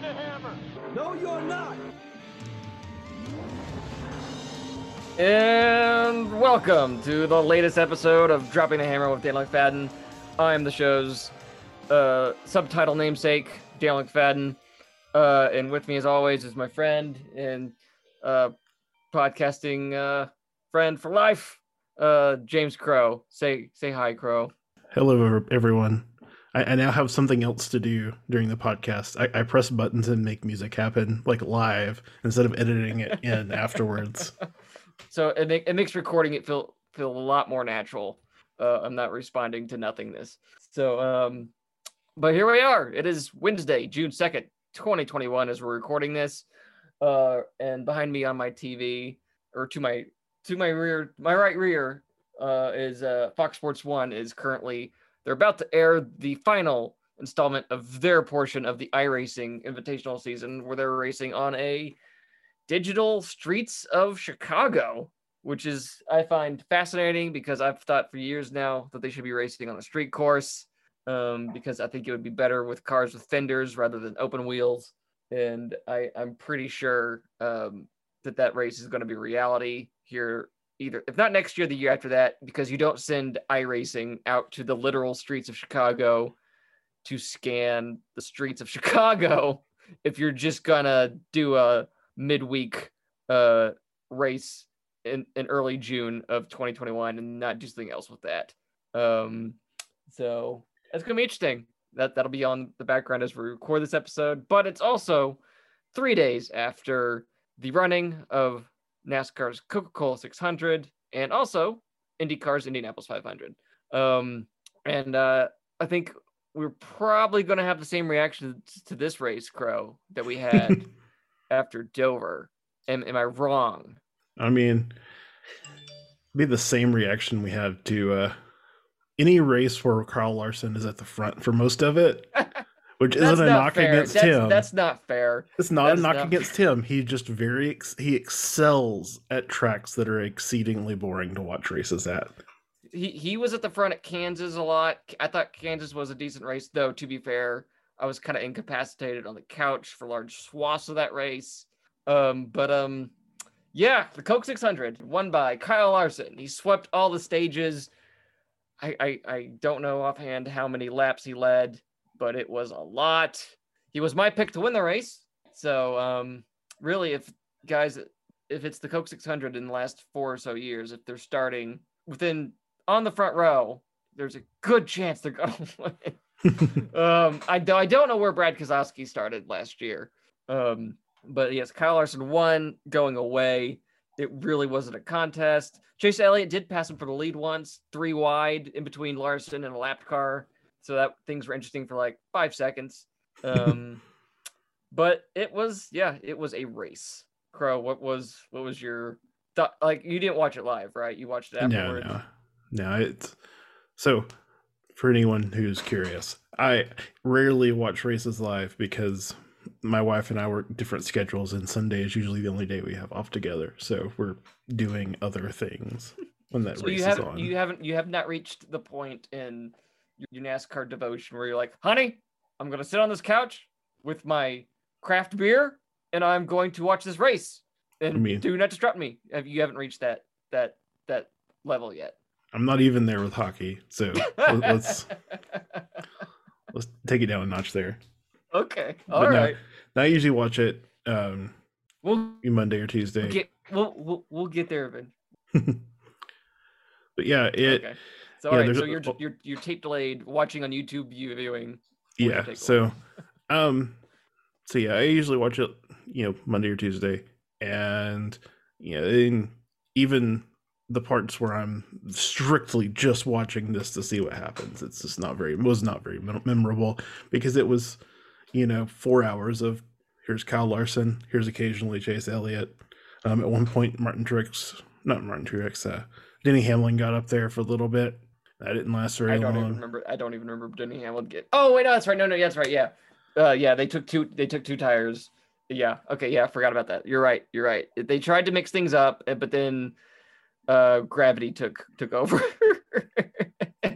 dropping the hammer. No, you're not. And welcome to the latest episode of Dropping the Hammer with Dan McFadden. I'm the show's uh, subtitle namesake, Dan McFadden. Uh, and with me, as always, is my friend and uh, podcasting uh, friend for life, uh, James Crow. Say say hi, Crow. Hello, everyone. I, I now have something else to do during the podcast. I, I press buttons and make music happen like live instead of editing it in afterwards. So it, make, it makes recording it feel feel a lot more natural. Uh, I'm not responding to nothingness. So, um, but here we are. It is Wednesday, June second, 2021, as we're recording this. Uh, and behind me on my TV, or to my to my rear, my right rear, uh, is uh, Fox Sports One is currently they're about to air the final installment of their portion of the iRacing Invitational season, where they're racing on a digital streets of Chicago, which is I find fascinating because I've thought for years now that they should be racing on a street course um, because I think it would be better with cars with fenders rather than open wheels. And I, I'm pretty sure um, that that race is going to be reality here either if not next year the year after that because you don't send iRacing out to the literal streets of Chicago to scan the streets of Chicago if you're just gonna do a midweek uh race in, in early June of 2021 and not do something else with that. Um so it's gonna be interesting. That that'll be on the background as we record this episode, but it's also three days after the running of NASCAR's Coca-Cola 600 and also IndyCar's Indianapolis 500. Um, and uh, I think we're probably going to have the same reaction to this race, Crow, that we had after Dover. Am, am I wrong? I mean, be the same reaction we have to uh, any race where Kyle Larson is at the front for most of it, which That's isn't a knock fair. against that's, him. That's not fair. It's not That's a knock not- against him. He just very ex- he excels at tracks that are exceedingly boring to watch races at. He he was at the front at Kansas a lot. I thought Kansas was a decent race, though. To be fair, I was kind of incapacitated on the couch for large swaths of that race. Um, but um, yeah, the Coke 600 won by Kyle Larson. He swept all the stages. I I, I don't know offhand how many laps he led, but it was a lot. He was my pick to win the race. So um, really, if guys, if it's the Coke 600 in the last four or so years, if they're starting within on the front row, there's a good chance they're going to win. um, I, I don't know where Brad Keselowski started last year. Um, but yes, Kyle Larson won going away. It really wasn't a contest. Chase Elliott did pass him for the lead once, three wide in between Larson and a lap car. So that things were interesting for like five seconds. Um, but it was, yeah, it was a race. Crow, what was what was your thought? Like you didn't watch it live, right? You watched it No, afterwards. no, no. It's so for anyone who's curious. I rarely watch races live because my wife and I work different schedules, and Sunday is usually the only day we have off together. So we're doing other things when that So race you haven't on. you haven't you have not reached the point in your NASCAR devotion where you're like, honey, I'm gonna sit on this couch with my craft beer and I'm going to watch this race and mean- do not disrupt me. Have you haven't reached that that that level yet? I'm not even there with hockey, so let- let's let's take it down a notch there. okay, But all no, right. I usually watch it um We'll Monday or Tuesday. get we'll, we'll we'll get there eventually. but yeah, it okay. So yeah, all right, so you're you're you're tape delayed watching on YouTube view viewing. yeah so um so yeah i usually watch it you know monday or tuesday. And you know in even the parts where i'm strictly just watching this to see what happens it's just not very was not very memorable because it was you know four hours of here's kyle larson here's occasionally chase elliott. Um at one point martin truex not martin truex uh denny hamlin got up there for a little bit that didn't last very long. I don't long even remember. I don't even remember Denny Hamlin get. Oh wait, no, that's right. No, no, yeah, that's right. Yeah, uh, yeah. They took two. They took two tires. Yeah. Okay. Yeah, I forgot about that. You're right. You're right. They tried to mix things up, eh, but then uh, gravity took took over.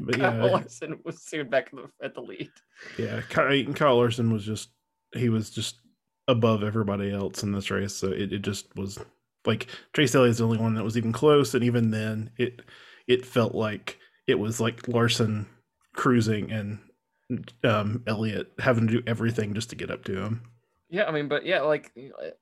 But Kyle yeah. Larson was soon back the, at the lead. Yeah, Ky- Kyle Larson was just he was just above everybody else in this race. So it, it just was like Chase Elliott's the only one that was even close, and even then, it it felt like it was like Larson cruising and um, Elliott having to do everything just to get up to him. Yeah, I mean, but yeah, like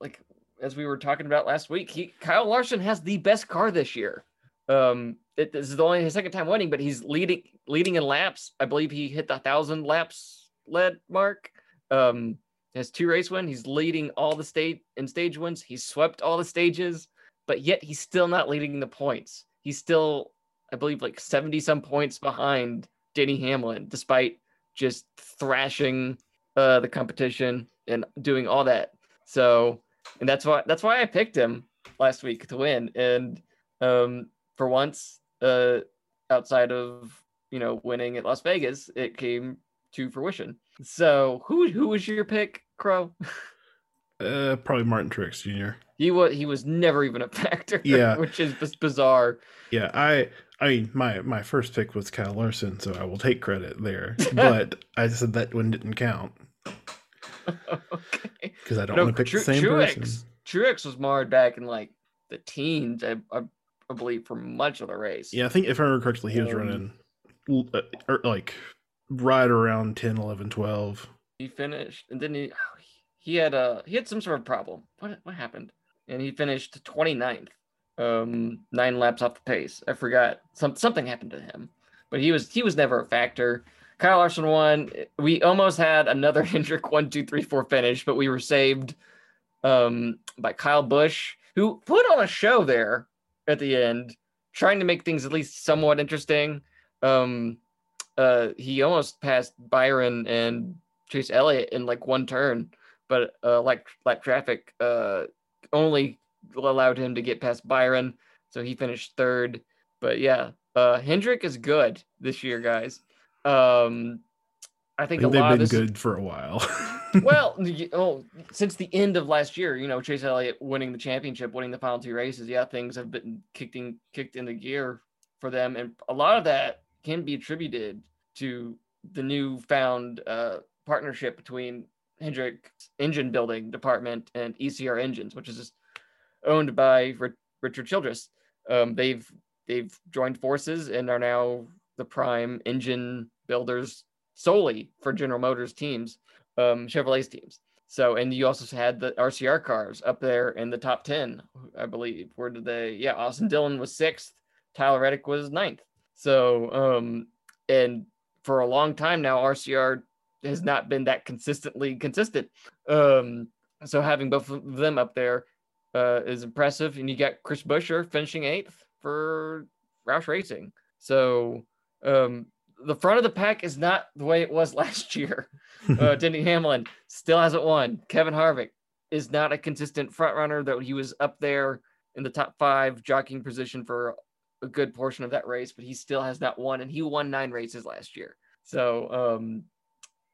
like as we were talking about last week, he Kyle Larson has the best car this year. Um, it, this is only his second time winning, but he's leading leading in laps. I believe he hit the thousand laps led mark. Um, has two race win. He's leading all the state in stage wins. He's swept all the stages, but yet he's still not leading the points. He's still, I believe, like 70 some points behind Denny Hamlin, despite just thrashing uh, the competition and doing all that. So, and that's why that's why I picked him last week to win. And um, for once, uh, outside of you know winning at Las Vegas, it came to fruition. So who who was your pick, Crow? Uh, probably Martin Truex Jr. He was he was never even a factor. Yeah, which is bizarre. Yeah, I I mean my my first pick was Kyle Larson, so I will take credit there. but I said that one didn't count. okay. Because I don't no, want to pick Tru- the same Truex, person. Truex was marred back in like the teens, I, I, I, believe, for much of the race. Yeah, I think if I remember correctly, he was um, running uh, er, like right around 10, 11, 12. He finished, and then he oh, he had a he had some sort of problem. What what happened? And he finished 29th, um, nine laps off the pace. I forgot some something happened to him, but he was he was never a factor. Kyle Larson won. We almost had another Hendrick one, two, three, four finish, but we were saved um, by Kyle Busch, who put on a show there at the end, trying to make things at least somewhat interesting. Um, uh, he almost passed Byron and Chase Elliott in like one turn, but uh, like like traffic uh, only allowed him to get past Byron, so he finished third. But yeah, uh, Hendrick is good this year, guys. Um, I think, I think they've been this, good for a while. well, oh, since the end of last year, you know, Chase Elliott winning the championship, winning the final two races, yeah, things have been kicked in kicked into gear for them, and a lot of that can be attributed to the newfound uh, partnership between Hendrick Engine Building Department and ECR Engines, which is just owned by R- Richard Childress. Um, they've they've joined forces and are now the prime engine builders solely for General Motors teams, um, Chevrolet's teams. So, and you also had the RCR cars up there in the top 10, I believe. Where did they? Yeah, Austin Dillon was sixth, Tyler Reddick was ninth. So, um, and for a long time now, RCR has not been that consistently consistent. Um, so having both of them up there uh, is impressive. And you got Chris Buescher finishing eighth for Roush Racing. So um, the front of the pack is not the way it was last year. Uh, Denny Hamlin still hasn't won. Kevin Harvick is not a consistent front runner, though he was up there in the top five jockeying position for a good portion of that race, but he still has not won, and he won nine races last year. So um,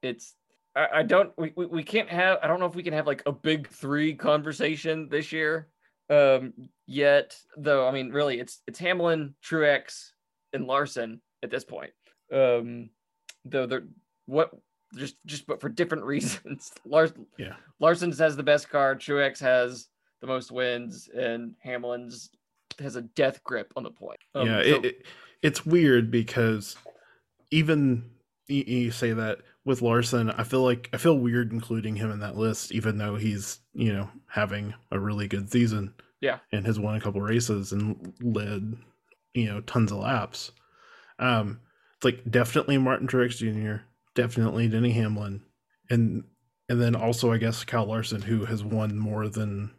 it's I, I don't we, we, we can't have I don't know if we can have like a big three conversation this year um yet though I mean really it's it's Hamlin, Truex, and Larson at this point. Um, though they're what just just but for different reasons. Lars yeah Larson's has the best car, Truex has the most wins, and Hamlin's has a death grip on the point. Um, yeah, so, it, it, it's weird because even you, you say that with Larson, I feel like I feel weird including him in that list, even though he's you know having a really good season. Yeah, and has won a couple races and led you know tons of laps. Um, it's like definitely Martin Truex Jr., definitely Denny Hamlin, and and then also I guess Kyle Larson, who has won more than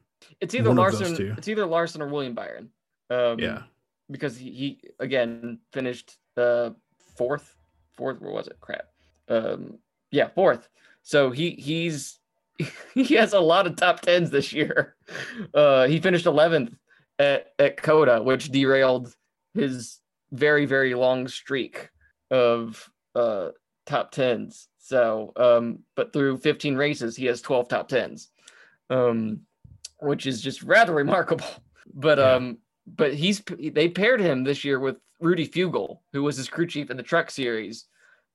it's either Larson, it's either Larson or William Byron. Um, yeah, because he, he again finished uh, fourth, fourth. Where was it? Crap. Um, yeah, fourth. So he he's he has a lot of top tens this year. Uh, he finished eleventh at at COTA, which derailed his very very long streak of uh, top tens. So, um, but through 15 races, he has 12 top tens, um, which is just rather remarkable. But yeah. um, but he's they paired him this year with Rudy Fugle, who was his crew chief in the Truck Series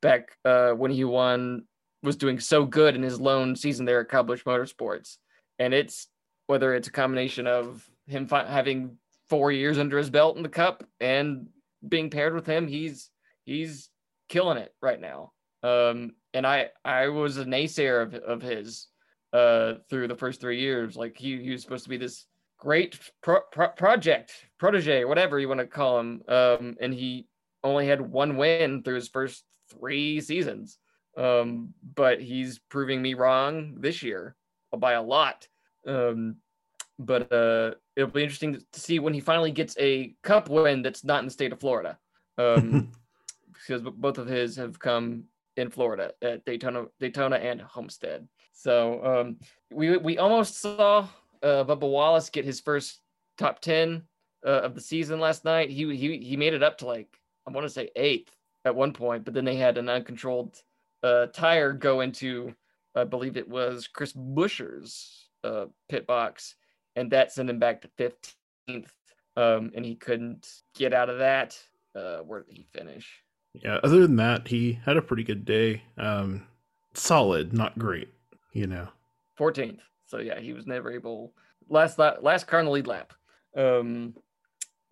back uh, when he won was doing so good in his lone season there at Kyle Motorsports, and it's whether it's a combination of him fi- having four years under his belt in the Cup and being paired with him, he's he's killing it right now. Um, and I I was a naysayer of of his uh through the first three years. Like he he was supposed to be this great pro- pro- project protege, whatever you want to call him. Um, and he only had one win through his first three seasons. Um, but he's proving me wrong this year by a lot. Um, but uh, it'll be interesting to see when he finally gets a cup win that's not in the state of Florida. Um, because both of his have come in Florida at Daytona, Daytona and Homestead. So um, we we almost saw uh, Bubba Wallace get his first top ten uh, of the season last night. He he he made it up to like I want to say eighth at one point, but then they had an uncontrolled uh, tire go into I believe it was Chris Buescher's uh, pit box, and that sent him back to fifteenth. Um, and he couldn't get out of that. Uh, where did he finish? Yeah, other than that, he had a pretty good day. Um, solid, not great, you know. 14th. So yeah, he was never able last la- last car in the lead lap. Um,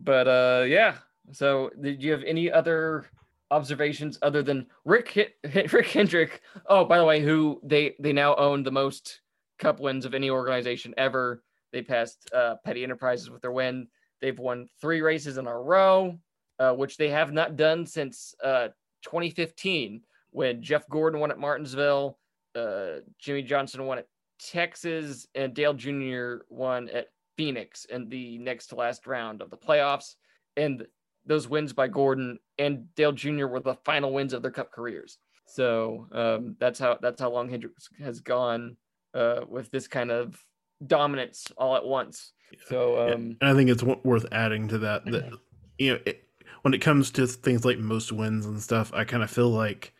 but uh, yeah. So did you have any other observations other than Rick Rick Hendrick? Oh, by the way, who they they now own the most Cup wins of any organization ever. They passed uh, Petty Enterprises with their win. They've won three races in a row, uh, which they have not done since uh, 2015 when Jeff Gordon won at Martinsville, uh, Jimmie Johnson won at Texas, and Dale Jr. won at Phoenix in the next to last round of the playoffs. And those wins by Gordon and Dale Jr. were the final wins of their Cup careers. So um, that's how that's how long Hendricks has gone uh, with this kind of dominance all at once. So um, and I think it's worth adding to that that you know it, when it comes to things like most wins and stuff, I kind of feel like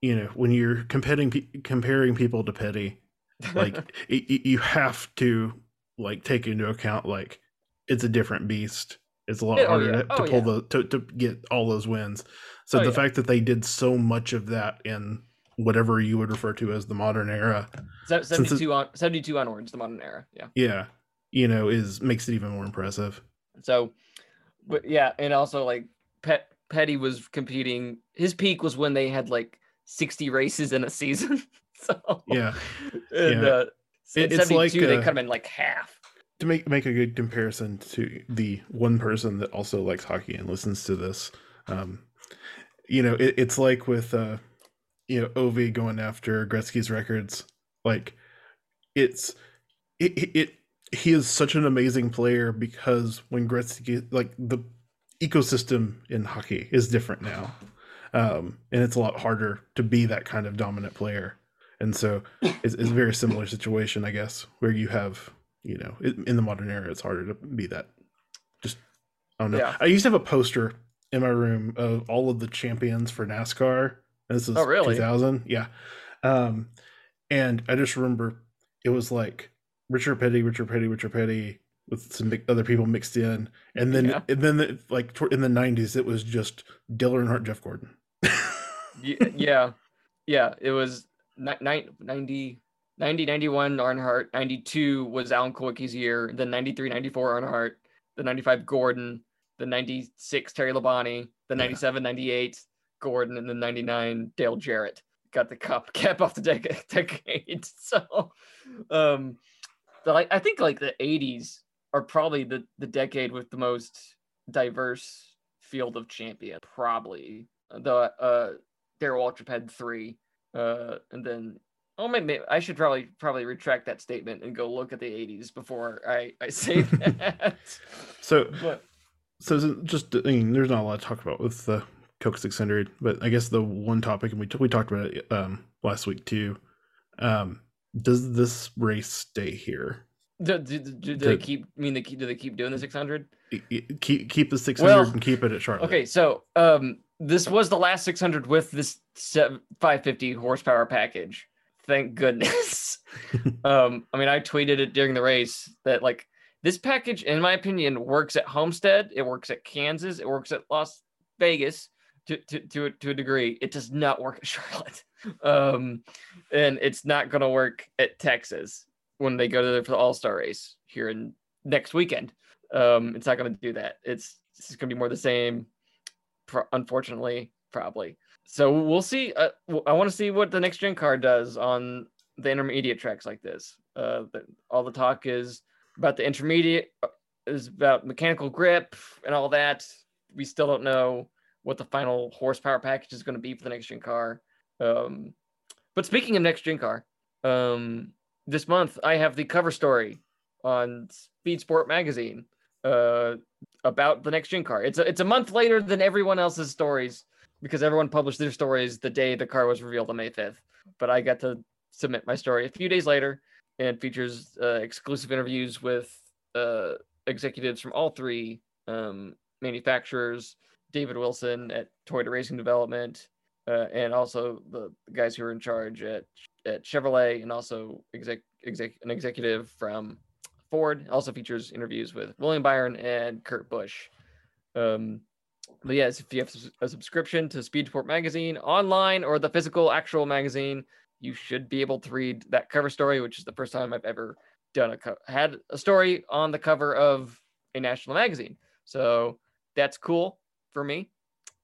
you know when you're comparing comparing people to Petty, like it, you have to like take into account like it's a different beast. It's a lot oh, harder yeah. to, oh, pull yeah. the to, to get all those wins. So oh, the yeah. fact that they did so much of that in whatever you would refer to as the modern era, 72 on 72 onwards, the modern era. Yeah. Yeah. You know, is makes it even more impressive. So but yeah, and also like Pet Petty was competing. His peak was when they had like 60 races in a season. so yeah, and, yeah. Uh, it, it's like they uh, cut him in like half. To make make a good comparison to the one person that also likes hockey and listens to this, um, you know, it, it's like with uh, you know, Ovi going after Gretzky's records. Like, it's it, it, it he is such an amazing player because when Gretzky like the ecosystem in hockey is different now. Um, and it's a lot harder to be that kind of dominant player. And so it's, it's a very similar situation, I guess, where you have, you know, in the modern era, it's harder to be that. Just, I don't know. Yeah. I used to have a poster in my room of all of the champions for NASCAR. This is oh, really? 2000. Yeah. Um, and I just remember it was like Richard Petty, Richard Petty, Richard Petty, with some other people mixed in, and then yeah. and then the, like in the '90s, it was just Dale Earnhardt, Jeff Gordon. yeah, yeah, it was 90, 90, 91 Earnhardt, 92 was Alan Kulwicki's year, then 93, 94 Earnhardt, the 95 Gordon, the 96 Terry Labonte, the 97, yeah. 98 Gordon, and the 99 Dale Jarrett got the cup cap off the decade. decade. So, um, like I think like the 80s are probably the the decade with the most diverse field of champion. Probably the uh Darrell Waltrip had three, uh, and then oh maybe I should probably probably retract that statement and go look at the 80s before I I say that. so, but, so just I mean, there's not a lot to talk about with the Coke 600, but I guess the one topic and we t- we talked about it um last week too. Um, does this race stay here? Do, do, do, do they keep? I mean, they keep, do they keep doing the six hundred? Keep keep the six hundred well, and keep it at Charlotte. Okay, so um, this was the last six hundred with this five fifty horsepower package. Thank goodness. um, I mean, I tweeted it during the race that like this package, in my opinion, works at Homestead. It works at Kansas. It works at Las Vegas. to to to a, to a degree. It does not work at Charlotte, um, and it's not going to work at Texas when they go to there for the All Star race here in next weekend. Um, it's not going to do that. It's it's going to be more the same. Unfortunately, probably. So we'll see. Uh, I want to see what the next gen car does on the intermediate tracks like this. Uh, the, all the talk is about the intermediate uh, is about mechanical grip and all that. We still don't know what the final horsepower package is going to be for the next gen car. Um, but speaking of next gen car, um, this month I have the cover story on Speed Sport magazine uh, about the next gen car. It's a, it's a month later than everyone else's stories because everyone published their stories the day the car was revealed on May 5th. But I got to submit my story a few days later and features uh, exclusive interviews with uh, executives from all three um, manufacturers David Wilson at Toyota Racing Development, uh, and also the guys who are in charge at at Chevrolet, and also exec, exec an executive from Ford. Also features interviews with William Byron and Kurt Busch. Um, but yes, if you have a subscription to Speed Sport magazine online or the physical actual magazine, you should be able to read that cover story, which is the first time I've ever done a co- had a story on the cover of a national magazine. So that's cool for me.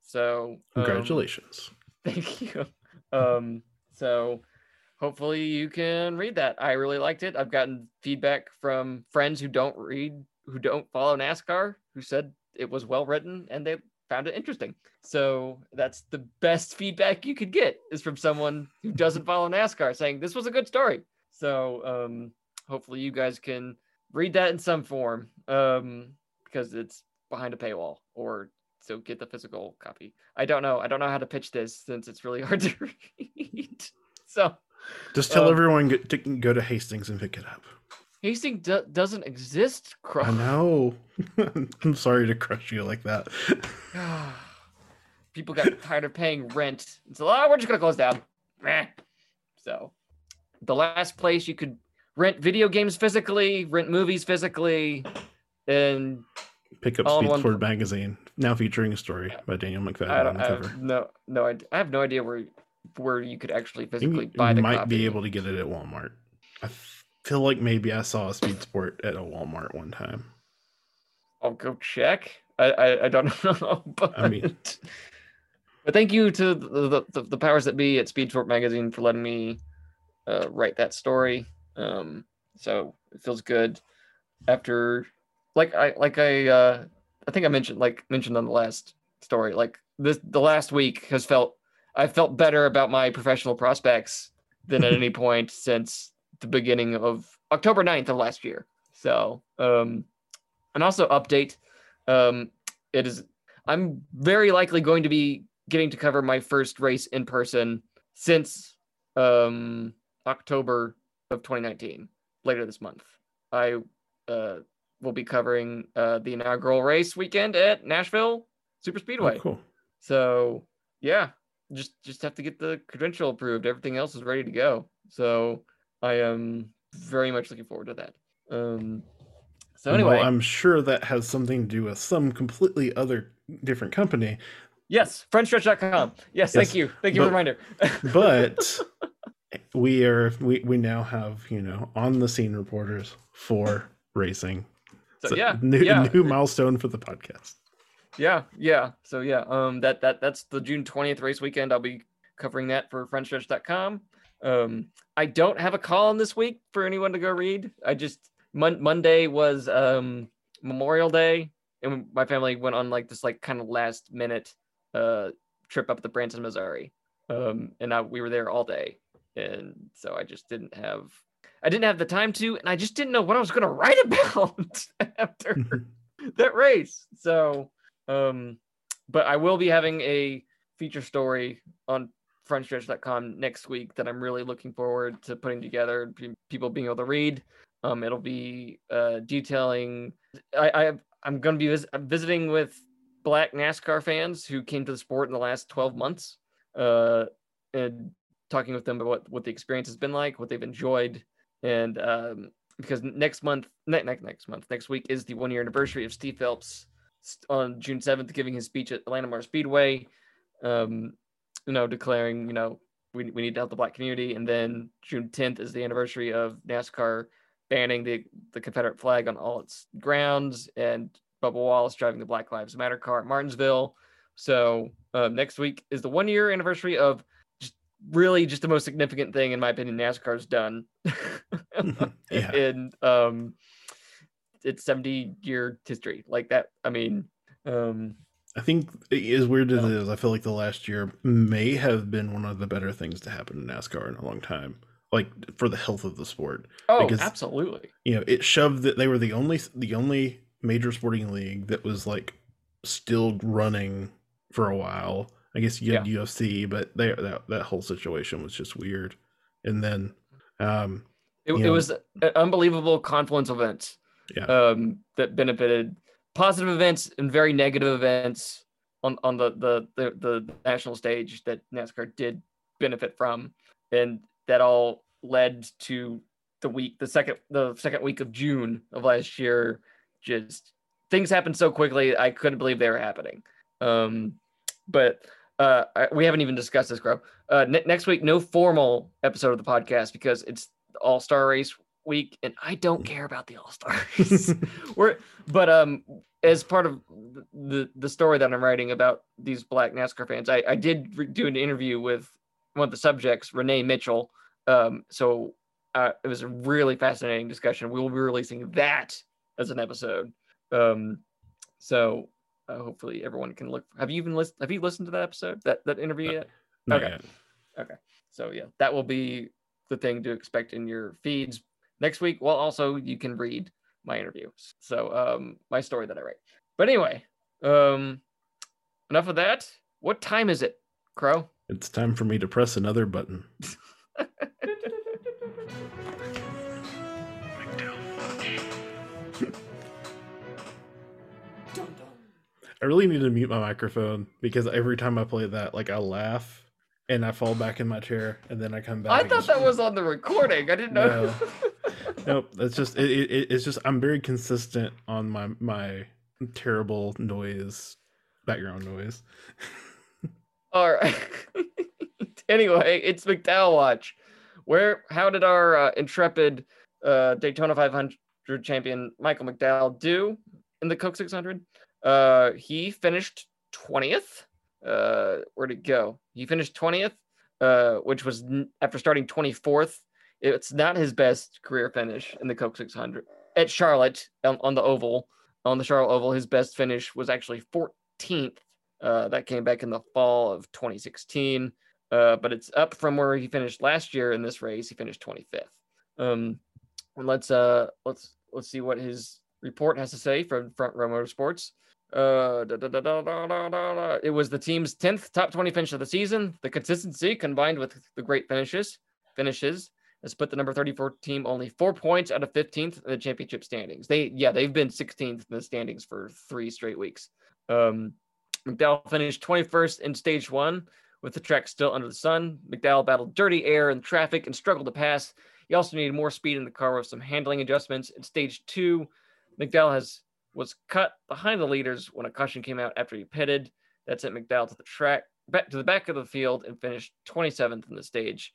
So um, congratulations. Thank you. Um, so hopefully you can read that. I really liked it. I've gotten feedback from friends who don't read, who don't follow NASCAR, who said it was well written and they found it interesting. So that's the best feedback you could get is from someone who doesn't follow NASCAR saying this was a good story. So um, hopefully you guys can read that in some form um, because it's behind a paywall or so get the physical copy. I don't know. I don't know how to pitch this since it's really hard to read. So just tell um, everyone to go to Hastings and pick it up. Hastings do- doesn't exist. I know. I'm sorry to crush you like that. People got tired of paying rent. So oh, we're just gonna close down. So the last place you could rent video games physically, rent movies physically, and pick up Speed Sport magazine now featuring a story by Daniel McFadden on the cover. no, no, I, I, have no idea where where you could actually physically you, buy the. Might copy. be able to get it at Walmart. I feel like maybe I saw a Speed Sport at a Walmart one time. I'll go check. I I, I don't know, but I mean, but thank you to the, the, the powers that be at Speed Sport magazine for letting me uh, write that story. Um, so it feels good after like I like I uh I think I mentioned like mentioned on the last story like this the last week has felt I felt better about my professional prospects than at any point since the beginning of October 9th of last year. So, um and also update um it is I'm very likely going to be getting to cover my first race in person since um October of 2019 later this month. I uh will be covering uh, the inaugural race weekend at Nashville Super Speedway. Oh, cool. So yeah, just just have to get the credential approved. Everything else is ready to go. So I am very much looking forward to that. Um, so anyway, well, I'm sure that has something to do with some completely other different company. Yes, frontstretch.com. Yes, yes, thank you. Thank you but, for the reminder. but we are we we now have, you know, on the scene reporters for racing so, yeah, new yeah. new milestone for the podcast. Yeah, yeah. So yeah, um, that that that's the June twentieth race weekend. I'll be covering that for Frontstretch.com. Um, I don't have a call on this week for anyone to go read. I just mon- Monday was um Memorial Day, and my family went on like this like kind of last minute uh trip up to Branson, Missouri. Um, and I, we were there all day, and so I just didn't have I didn't have the time to, and I just didn't know what I was going to write about after that race. So, um, but I will be having a feature story on frontstretch.com next week that I'm really looking forward to putting together. People being able to read. Um, it'll be uh, detailing. I, I I'm going to be vis- visiting with Black NASCAR fans who came to the sport in the last 12 months, uh, and talking with them about what, what the experience has been like, what they've enjoyed, and um, because next month, ne- next next month, next week is the one year anniversary of Steve Phelps on June seventh, giving his speech at Atlanta Motor Speedway. um, you know, declaring, you know, we, we need to help the black community. And then June 10th is the anniversary of NASCAR banning the, the Confederate flag on all its grounds and Bubba Wallace driving the Black Lives Matter car at Martinsville. So uh, next week is the one year anniversary of just really just the most significant thing, in my opinion, NASCAR's done Yeah. in um, its 70 year history. Like that, I mean, um, I think as weird as Yeah. it is, I feel like the last year may have been one of the better things to happen in NASCAR in a long time. Like for the health of the sport. oh, Because- absolutely. You know, it shoved that they were the only the only major sporting league that was like still running for a while. I guess you had UFC, but they, that that whole situation was just weird. And then um It, it know- was an unbelievable confluence of events yeah. um, that benefited positive events and very negative events on, on the, the, the, the national stage that NASCAR did benefit from. And that all led to the week, the second, the second week of June of last year. Just things happened so quickly. I couldn't believe they were happening. Um, but uh, I, we haven't even discussed this, Crow. Uh, ne- next week, no formal episode of the podcast because it's All Star Race week, and I don't care about the All Stars. We're but um as part of the the story that I'm writing about these Black NASCAR fans, I I did re- do an interview with one of the subjects, Renee Mitchell. Um, so uh, it was a really fascinating discussion. We will be releasing that as an episode. Um, so uh, hopefully everyone can look. Have you even listened? Have you listened to that episode? That that interview No. yet? Not okay. yet. So yeah, that will be the thing to expect in your feeds next week. Well, also you can read my interviews. So um my story that I write. But anyway, um enough of that. What time is it, Crow? It's time for me to press another button. I really need to mute my microphone because every time I play that, like I laugh and I fall back in my chair and then I come back. I thought that was on the recording. I didn't know. Nope, that's just it, it. It's just I'm very consistent on my my terrible noise, background noise. All right. anyway, it's McDowell Watch. Where? How did our uh, intrepid uh, Daytona 500 champion Michael McDowell do in the Coke 600? Uh, he finished 20th. Uh, where'd it go? He finished 20th, uh, which was n- after starting 24th. It's not his best career finish in the Coke 600 at Charlotte on, on the Oval. On the Charlotte Oval, his best finish was actually 14th. Uh, that came back in the fall of 2016, uh, but it's up from where he finished last year in this race. He finished 25th. Um, and let's uh, let's let's see what his report has to say from Front Row Motorsports. Uh, it was the team's 10th top 20 finish of the season. The consistency combined with the great finishes, finishes, has put the number 34 team only four points out of 15th in the championship standings. They yeah they've been 16th in the standings for three straight weeks. Um, McDowell finished 21st in stage one with the track still under the sun. McDowell battled dirty air and traffic and struggled to pass. He also needed more speed in the car with some handling adjustments. In stage two, McDowell has was cut behind the leaders when a caution came out after he pitted. That sent McDowell to the track back to the back of the field and finished 27th in the stage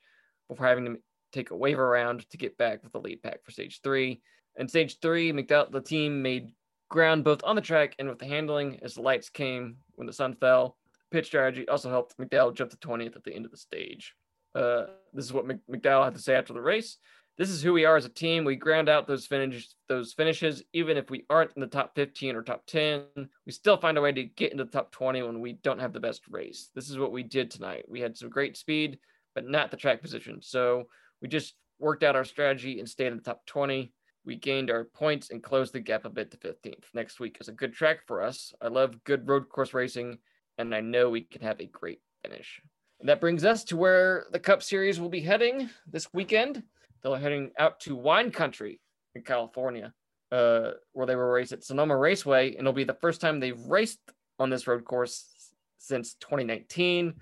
before having to take a waiver round to get back with the lead pack for stage three. In stage three, McDowell the team made ground both on the track and with the handling as the lights came when the sun fell. Pitch strategy also helped McDowell jump to 20th at the end of the stage. Uh, this is what McDowell had to say after the race. This is who we are as a team. We ground out those finish those finishes, even if we aren't in the top 15 or top 10. We still find a way to get into the top 20 when we don't have the best race. This is what we did tonight. We had some great speed, but not the track position. So we just worked out our strategy and stayed in the top 20. We gained our points and closed the gap a bit to 15th. Next week is a good track for us. I love good road course racing, and I know we can have a great finish. And that brings us to where the Cup Series will be heading this weekend. They're heading out to Wine Country in California, uh, where they will race at Sonoma Raceway, and it'll be the first time they've raced on this road course since 2019.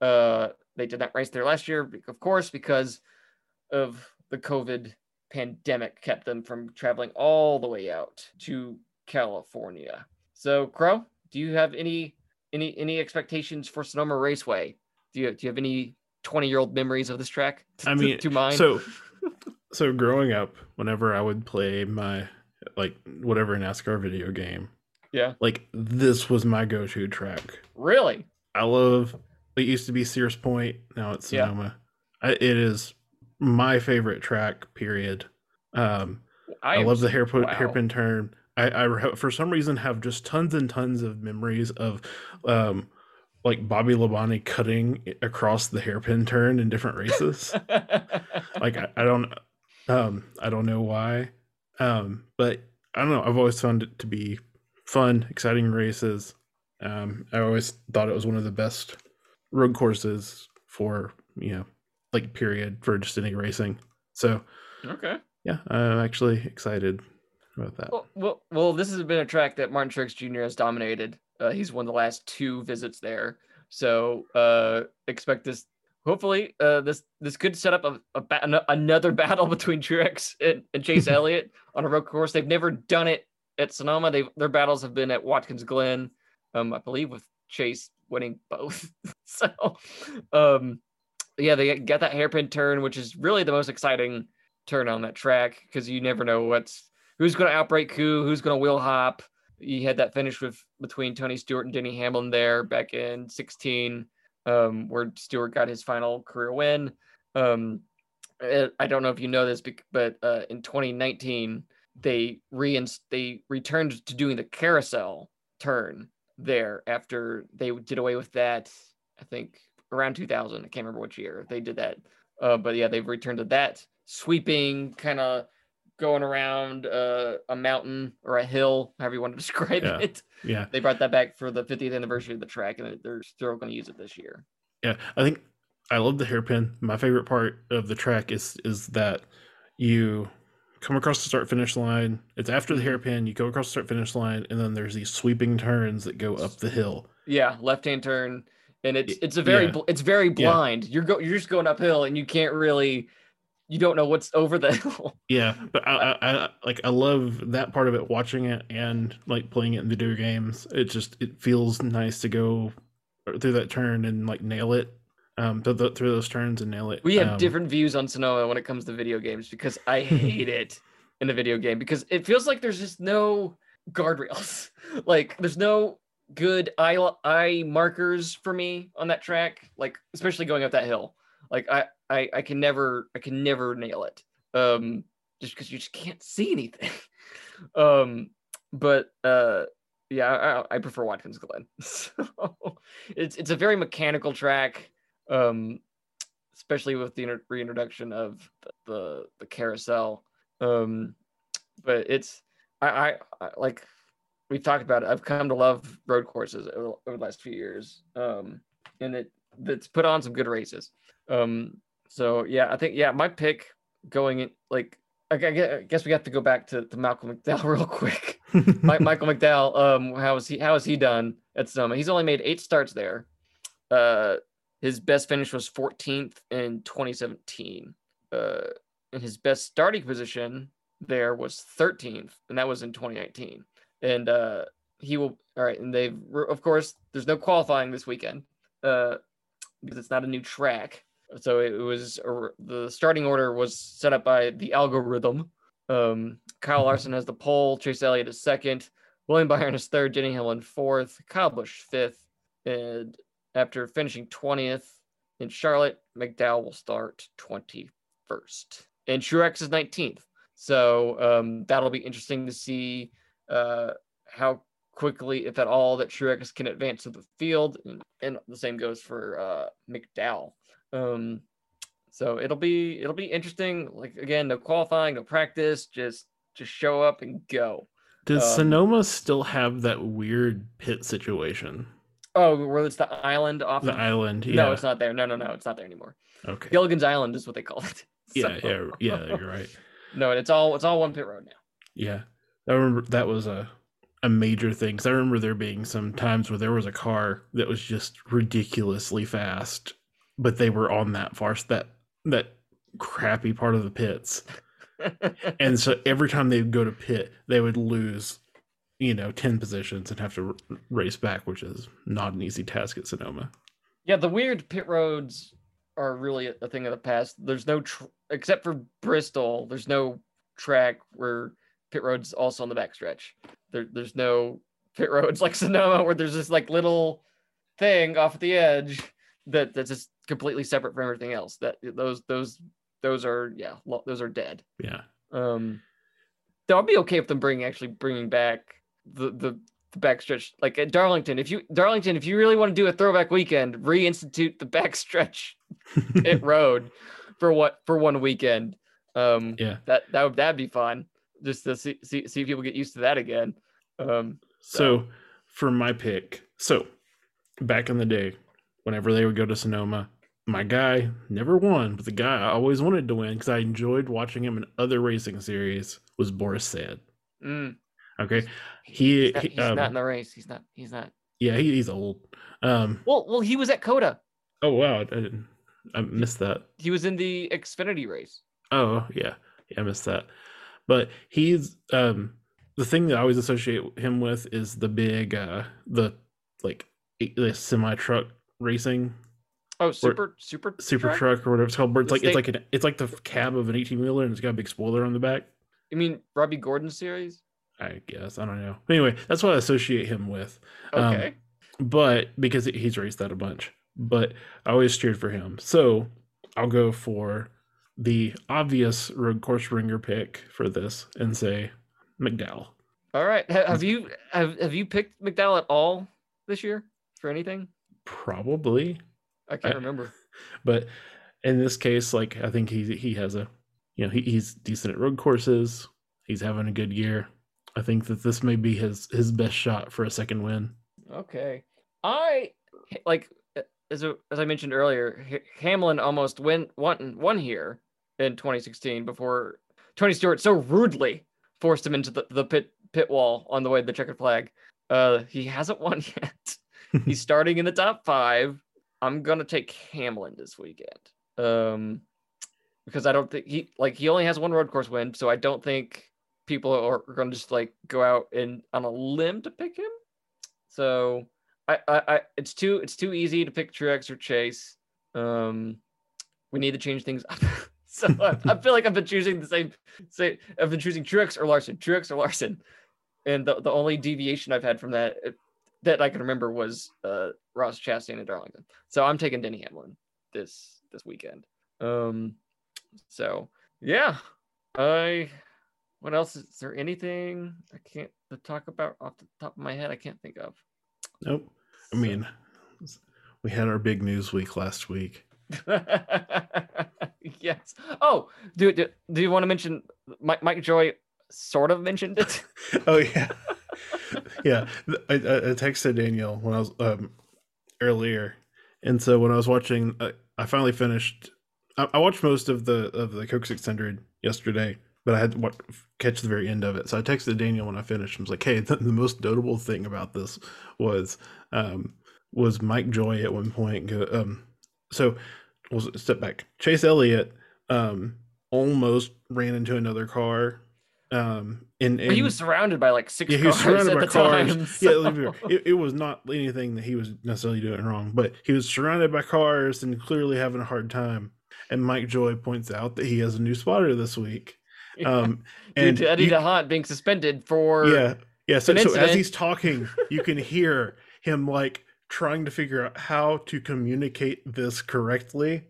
Uh, they did not race there last year, of course, because of the COVID pandemic kept them from traveling all the way out to California. So, Crow, do you have any any any expectations for Sonoma Raceway? Do you do you have any 20 year old memories of this track? To, I mean, to mine. So, so growing up, whenever I would play my like whatever NASCAR video game, yeah, like this was my go to track. Really, I love. It used to be Sears Point. Now it's Sonoma. Yeah. I, it is my favorite track. Period. Um, I, I love the hairpin wow. hairpin turn. I, I for some reason have just tons and tons of memories of um like Bobby Labonte cutting across the hairpin turn in different races. like I, I, don't um I don't know why. Um but I don't know, I've always found it to be fun, exciting races. Um I always thought it was one of the best road courses for, you know, like period for just any racing. So Okay. Yeah, I'm actually excited about that. Well, well, well, this has been a track that Martin Truex Jr. has dominated. Uh, he's won the last two visits there, so uh, expect this. Hopefully, uh, this this could set up a, a another battle between Truex and, and Chase Elliott on a road course. They've never done it at Sonoma. They their battles have been at Watkins Glen, um, I believe, with Chase winning both. so, um, yeah, they got that hairpin turn, which is really the most exciting turn on that track because you never know what's who's going to outbrake who, who's going to wheel hop. You had that finish with between Tony Stewart and Denny Hamlin there back in 16, um, where Stewart got his final career win. Um, eh, I don't know if you know this, but uh, in 2019 they re they returned to doing the carousel turn there after they did away with that. I think around 2000. I can't remember which year they did that. Uh, but yeah, they've returned to that sweeping kind of going around uh, a mountain or a hill, however you want to describe yeah. it. Yeah. They brought that back for the 50th anniversary of the track, and they're still going to use it this year. Yeah, I think I love the hairpin. My favorite part of the track is is that you come across the start finish line. It's after the mm-hmm. hairpin. You go across the start finish line, and then there's these sweeping turns that go up the hill. Yeah, left hand turn, and it's it's a very yeah. it's very blind. Yeah. You're go you're just going uphill, and you can't really you don't know what's over the hill. Yeah, but I, I, I, like I love that part of it, watching it and like playing it in video games. It just it feels nice to go through that turn and like nail it. Um, through, through those turns and nail it. We have um, different views on Sonoma when it comes to video games because I hate it in a video game because it feels like there's just no guardrails. like there's no good eye eye markers for me on that track. Like especially going up that hill. Like I I I can never I can never nail it. Um, just because you just can't see anything. um, but uh, yeah, I, I prefer Watkins Glen. so it's it's a very mechanical track. Um, especially with the reintroduction of the, the, the carousel. Um, but it's I, I, I, like we've talked about it. I've come to love road courses over, over the last few years. Um, and it that's put on some good races. Um, so yeah, I think yeah, my pick going in like I guess we have to go back to, to Malcolm McDowell real quick. Michael McDowell, um, how is he? How has he done at Sonoma? He's only made eight starts there. Uh, his best finish was 14th in 2017. Uh, and his best starting position there was 13th, and that was in 2019. And uh, he will. All right, and they've of course there's no qualifying this weekend. Uh, because it's not a new track. So it was the starting order was set up by the algorithm. Um, Kyle Larson has the pole, Chase Elliott is second, William Byron is third, Denny Hamlin fourth, Kyle Busch fifth, and after finishing 20th in Charlotte, McDowell will start 21st, and Truex is 19th. So um, that'll be interesting to see uh, how quickly, if at all, that Truex can advance to the field. And, and the same goes for uh, McDowell. Um, so it'll be it'll be interesting. Like again, no qualifying, no practice, just just show up and go. Does um, Sonoma still have that weird pit situation? Oh, where it's the island off the of... island. Yeah. No, it's not there. No, no, no, it's not there anymore. Okay. Gilligan's Island is what they call it. So... Yeah, yeah, yeah. You're right. no, it's all it's all one pit road now. Yeah, I remember that was a a major thing because I remember there being some times where there was a car that was just ridiculously fast, but they were on that far that that crappy part of the pits, and so every time they'd go to pit, they would lose, you know, 10 positions and have to r- race back, which is not an easy task at Sonoma. Yeah, the weird pit roads are really a thing of the past. There's no, tr- except for Bristol, there's no track where pit roads also on the backstretch. There, there's no pit roads like Sonoma where there's this like little thing off at the edge that that's just completely separate from everything else. That those those those are yeah those are dead. Yeah. Um, though I'd be okay with them bringing actually bringing back the the, the backstretch like at Darlington. If you Darlington, if you really want to do a throwback weekend, reinstitute the backstretch pit road for what for one weekend. Um, yeah. that that would that'd be fun just to see see, see people get used to that again. Um, So for my pick, so back in the day, whenever they would go to Sonoma, my guy never won, but the guy I always wanted to win because I enjoyed watching him in other racing series was Boris Said. mm, Okay. He, he's, not, he's um, not in the race. He's not. He's not. yeah, he, he's old. Um, Well, well, he was at COTA. oh wow, I, didn't, I missed that. He was in the Xfinity race. Oh yeah, yeah, I missed that. But he's um the thing that I always associate him with is the big uh the like the semi truck racing Oh, super, super, super truck? truck or whatever it's called. But it's like it's like an it's like the cab of an eighteen wheeler and it's got a big spoiler on the back. You mean Robby Gordon series? I guess I don't know. Anyway, that's what I associate him with. Um, Okay. but because he's raced that a bunch. But I always cheered for him. So I'll go for the obvious road course ringer pick for this and say McDowell. All right. Have you have have you picked McDowell at all this year for anything? Probably, I can't I- remember. but in this case, like I think he he has a, you know, he, he's decent at road courses. He's having a good year. I think that this may be his his best shot for a second win. Okay. I like as a, as I mentioned earlier, H- Hamlin almost win won won here in 2016 before Tony Stewart so rudely forced him into the, the pit pit wall on the way to the checkered flag. Uh, he hasn't won yet. He's starting in the top five. I'm gonna take Hamlin this weekend. Um, because I don't think he like he only has one road course win, so I don't think people are, are gonna just like go out and on a limb to pick him. So I, I, it's too it's too easy to pick Truex or Chase. Um, we need to change things up. so I, I feel like I've been choosing the same. Say I've been choosing Truex or Larson, Truex or Larson, and the, the only deviation I've had from that that I can remember was uh, Ross Chastain and Darlington. So I'm taking Denny Hamlin this this weekend. Um, so yeah, I. What else is there? Anything I can't talk about off the top of my head? I can't think of. Nope. I mean, we had our big news week last week. yes. Oh, do, do do you want to mention Mike, Mike Joy? Sort of mentioned it. oh yeah, yeah. I, I, texted Daniel when I was um earlier, and so when I was watching, I, I finally finished. I, I watched most of the of the Coke Six Hundred yesterday, but I had to catch the very end of it. So I texted Daniel when I finished. I was like, "Hey, the, the most notable thing about this was um was Mike Joy at one point go um so was step back. Chase Elliott um almost ran into another car um and, But he was surrounded by like six yeah, he was surrounded at by the cars. time. Yeah, so- fair. it, it was not anything that he was necessarily doing wrong, but he was surrounded by cars and clearly having a hard time. And Mike Joy points out that he has a new spotter this week. Um, Due and to Eddie you- D'Hondt being suspended for yeah, yeah. So, so as he's talking, you can hear him like trying to figure out how to communicate this correctly.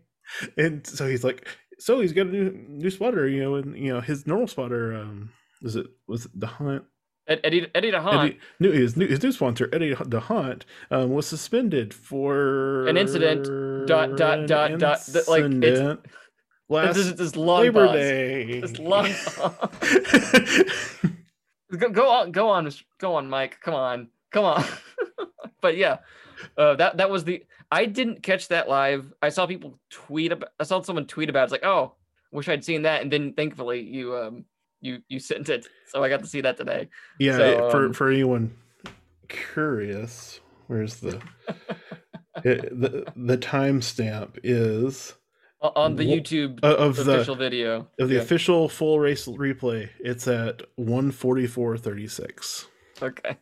And so he's like, so he's got a new new spotter, you know, and you know his normal spotter. Um, was it was it the hunt? Ed- Eddie Eddie D'Hondt. Eddie, new, his, new, his new sponsor, Eddie D'Hondt, um, was suspended for An incident, dot, dot, dot, dot, like, it's- last this is this long Labor pause. Day. This long go, go on, go on, go on, Mike. Come on, come on. but yeah, uh, that that was the. I didn't catch that live. I saw people tweet about. I saw someone tweet about. It. It's like, oh, wish I'd seen that. And then thankfully you um you you sent it, so I got to see that today. yeah, So, for um, for anyone curious, where's the it, the the timestamp is On the YouTube uh, of the official video. of the Yeah. official full race replay. It's at one forty four thirty six. okay.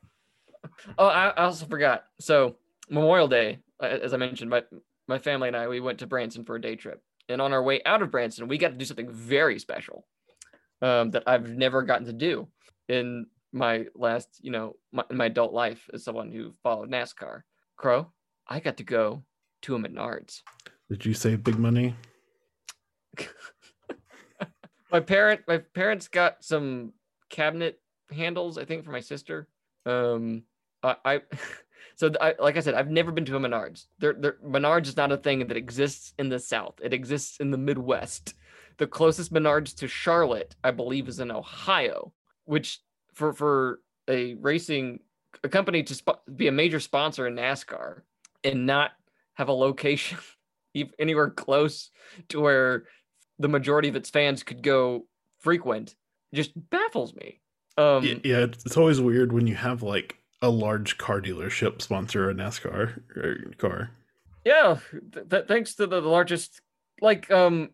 Oh, I, I also forgot. So Memorial Day, uh, as I mentioned, my my family and I we went to Branson for a day trip, and on our way out of Branson, we got to do something very special um, that I've never gotten to do in my last, you know, my, in my adult life as someone who followed NASCAR. Crow, I got to go to a Menards. Did you save big money? My parent, my parents got some cabinet handles, I think, for my sister. Um, I, I so I, like I said, I've never been to a Menards. There, Menards is not a thing that exists in the South. It exists in the Midwest. The closest Menards to Charlotte, I believe, is in Ohio, which for for a racing a company to sp- be a major sponsor in NASCAR and not have a location anywhere close to where the majority of its fans could go frequent just baffles me. Um, yeah, it's always weird when you have like a large car dealership sponsor a NASCAR car. Yeah, th- th- thanks to the, the largest, like um,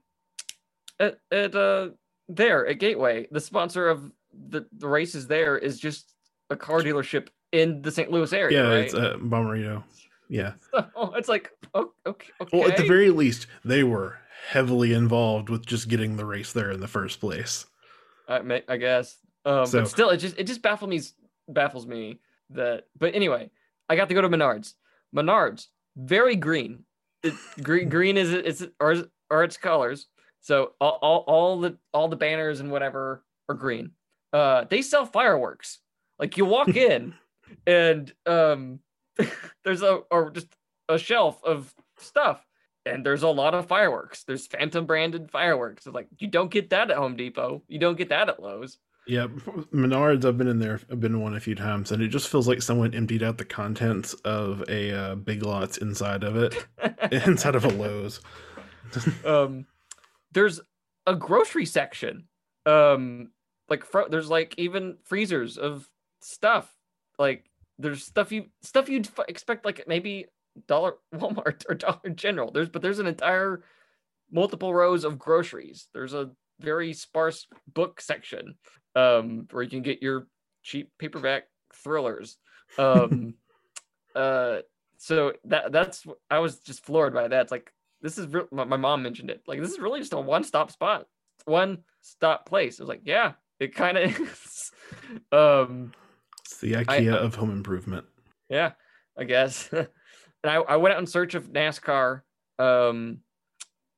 at, at uh there at Gateway, the sponsor of the the races there is just a car dealership in the St. Louis area. Yeah, right? it's uh, Bommarito. Yeah. So it's like okay, okay. Well, at the very least, they were heavily involved with just getting the race there in the first place. I, I guess. Um, so, but still, it just it just baffles me baffles me that. But anyway, I got to go to Menards. Menards, very green. It, green green is it's or or its colors. So all, all all the all the banners and whatever are green. Uh, they sell fireworks. Like you walk in, and um, there's a or just a shelf of stuff and there's a lot of fireworks. There's Phantom branded fireworks. It's like you don't get that at Home Depot. You don't get that at Lowe's. Yeah, Menards. I've been in there. I've been one a few times, and it just feels like someone emptied out the contents of a uh, Big Lots inside of it, inside of a Lowe's. um, there's a grocery section. Um, like fro- there's like even freezers of stuff. Like there's stuff you stuff you'd f- expect like maybe Dollar Walmart or Dollar General. There's but there's an entire multiple rows of groceries. There's a very sparse book section um, where you can get your cheap paperback thrillers. Um, uh, so that that's I was just floored by that. It's like this is real. My, my mom mentioned it. Like this is really just a one stop spot, one stop place. I was like, yeah, it kind of is. um, it's the IKEA I, of home improvement. Yeah, I guess. And I, I went out in search of NASCAR um,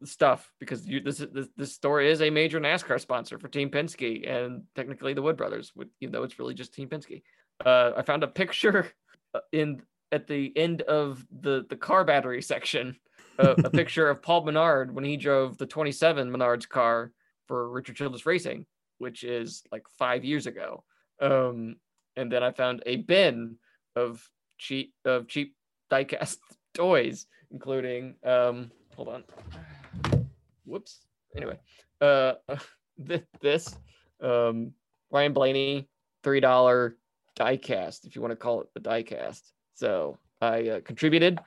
stuff because you, this, this this store is a major NASCAR sponsor for Team Penske and technically the Wood Brothers, even though it's really just Team Penske. Uh, I found a picture uh, in at the end of the the car battery section, uh, a picture of Paul Menard when he drove the 27 Menards car for Richard Childress Racing, which is like five years ago. Um, and then I found a bin of cheap of cheap diecast toys, including um, hold on, whoops. Anyway, uh, this um, Ryan Blaney three dollar diecast, if you want to call it the diecast. So I uh, contributed.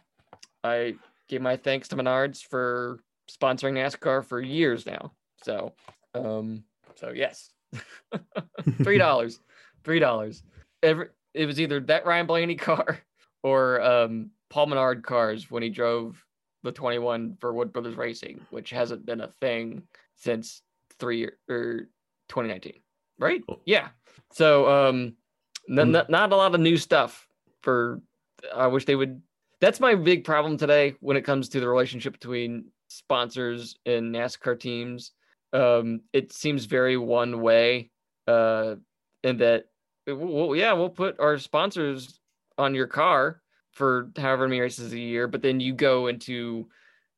I gave my thanks to Menards for sponsoring NASCAR for years now. So, um, so yes, three dollars, three dollars. Every it was either that Ryan Blaney car or um, Paul Menard cars when he drove the 21 for Wood Brothers Racing, which hasn't been a thing since three or er, 2019, right? Yeah. So um, n- n- not a lot of new stuff for. I wish they would. That's my big problem today when it comes to the relationship between sponsors and NASCAR teams. Um, it seems very one way, uh, in that, well, yeah, we'll put our sponsors on your car for however many races a year, but then you go into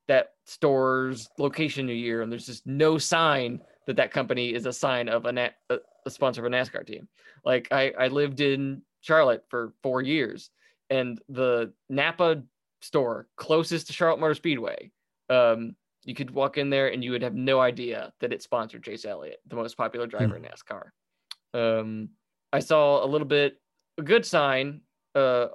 that store's location a year and there's just no sign that that company is a sign of a, a sponsor of a NASCAR team. Like I, I lived in Charlotte for four years and the Napa store closest to Charlotte Motor Speedway, um, you could walk in there and you would have no idea that it sponsored Chase Elliott, the most popular driver hmm. in NASCAR. Um, I saw a little bit a good sign uh,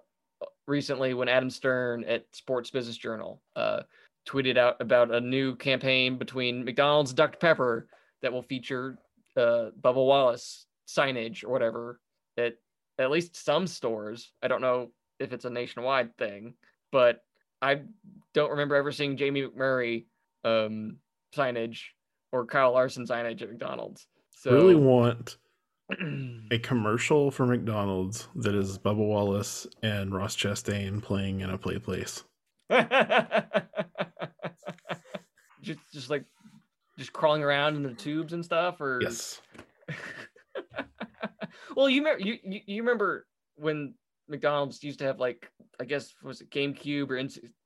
recently when Adam Stern at Sports Business Journal uh, tweeted out about a new campaign between McDonald's and Dr. Pepper that will feature uh, Bubba Wallace signage or whatever at at least some stores. I don't know if it's a nationwide thing, but I don't remember ever seeing Jamie McMurray um, signage or Kyle Larson signage at McDonald's. So Really want a commercial for McDonald's that is Bubba Wallace and Ross Chastain playing in a play place. just just like just crawling around in the tubes and stuff or Yes. well you, remember, you you you remember when McDonald's used to have like I guess was it GameCube or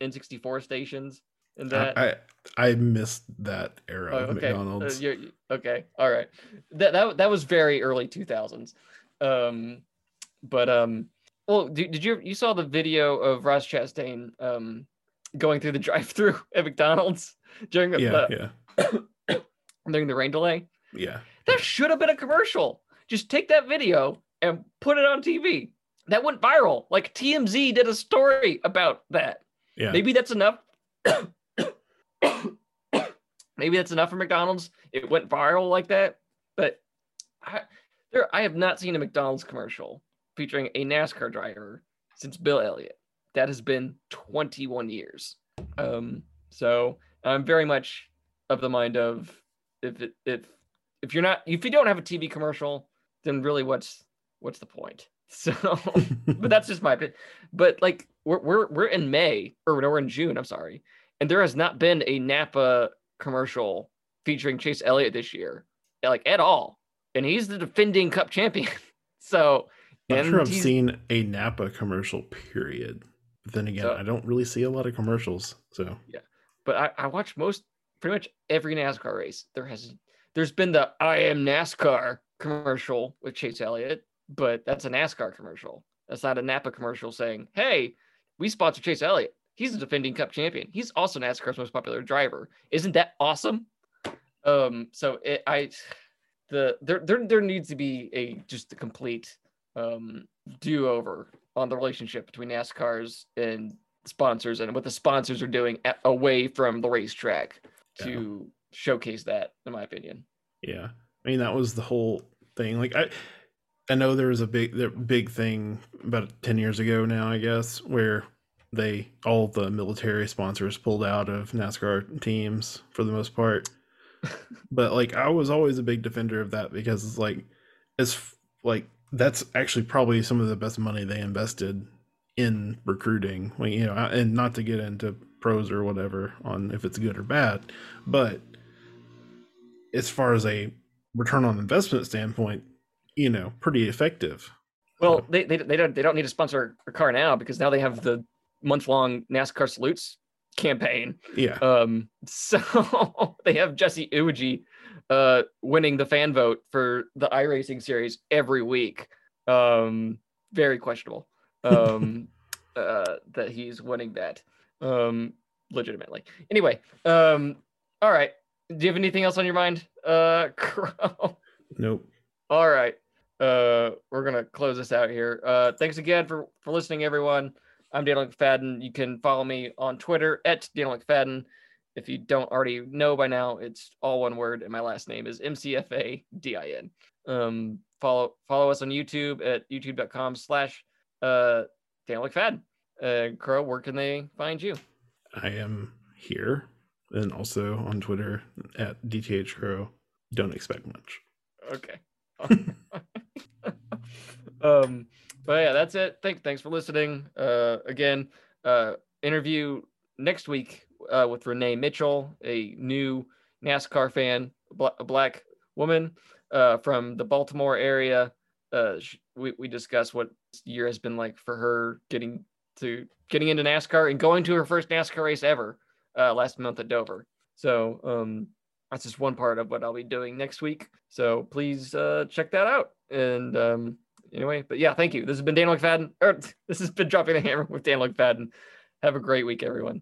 N64 stations and that I, I I missed that era Oh, of okay. Uh, McDonald's. you're- okay. All right. That that that was very early 2000s. Um, but um, well, did, did you you saw the video of Ross Chastain um going through the drive-through at McDonald's during the, yeah, yeah, during the rain delay? yeah. That should have been a commercial. Just take that video and put it on TV. That went viral. Like TMZ did a story about that. Yeah. Maybe that's enough. Maybe that's enough for McDonald's. It went viral like that. But I, there, I have not seen a McDonald's commercial featuring a NASCAR driver since Bill Elliott. That has been 21 years. Um, so I'm very much of the mind of if it, if if you're not if you don't have a TV commercial, then really what's what's the point? So but that's just my opinion. But like we're we're we're in May or no, we're in June. I'm sorry, and there has not been a Napa commercial featuring Chase Elliott this year, like at all. And he's the defending Cup champion. so, Not and sure I've seen a Napa commercial. Period. But then again, So- I don't really see a lot of commercials. So yeah. but I, I watch most pretty much every NASCAR race. There has there's been the I am NASCAR commercial with Chase Elliott, but that's a NASCAR commercial. That's not a Napa commercial saying, "Hey, we sponsor Chase Elliott. He's a defending Cup champion. He's also NASCAR's most popular driver. Isn't that awesome?" Um, so it, I, the there there there needs to be a just a complete um do over on the relationship between NASCAR's and sponsors and what the sponsors are doing a- away from the racetrack to showcase that, in my opinion. yeah, I mean that was the whole thing. Like I, I know there was a big, big thing about ten years ago now, I guess, where they all the military sponsors pulled out of NASCAR teams for the most part. but like I was always a big defender of that because it's like it's like that's actually probably some of the best money they invested in recruiting. You know, and not to get into pros or whatever on if it's good or bad, but as far as a return on investment standpoint, you know, pretty effective. Well, they, they, they don't they don't need to sponsor a car now because now they have the month long NASCAR salutes campaign. Yeah. Um, so they have Jesse Iwuji uh, winning the fan vote for the iRacing series every week. Um, very questionable um, uh, that he's winning that um, legitimately. Anyway, um, all right. Do you have anything else on your mind, uh, Crow? Nope. All right. Uh, we're gonna close this out here. Uh, thanks again for for listening, everyone. I'm Daniel McFadin. You can follow me on Twitter at Daniel McFadin. If you don't already know by now, it's all one word, and my last name is MCFADIN. Um, follow follow us on YouTube at youtube.com slash uh Daniel McFadin. Uh, Crow, where can they find you? I am here and also on Twitter at DTH Crow. Don't expect much. Okay. um, but yeah, that's it. Thanks, thanks for listening. Uh, again, uh, interview next week uh, with Renee Mitchell, a new NASCAR fan, a black woman uh, from the Baltimore area. Uh, sh- we we discuss what year has been like for her getting to getting into NASCAR and going to her first NASCAR race ever uh, last month at Dover. So um, that's just one part of what I'll be doing next week. So please check that out. And um, anyway, but yeah, thank you. This has been Dan McFadin, or this has been Dropping the Hammer with Dan McFadin. Have a great week, everyone.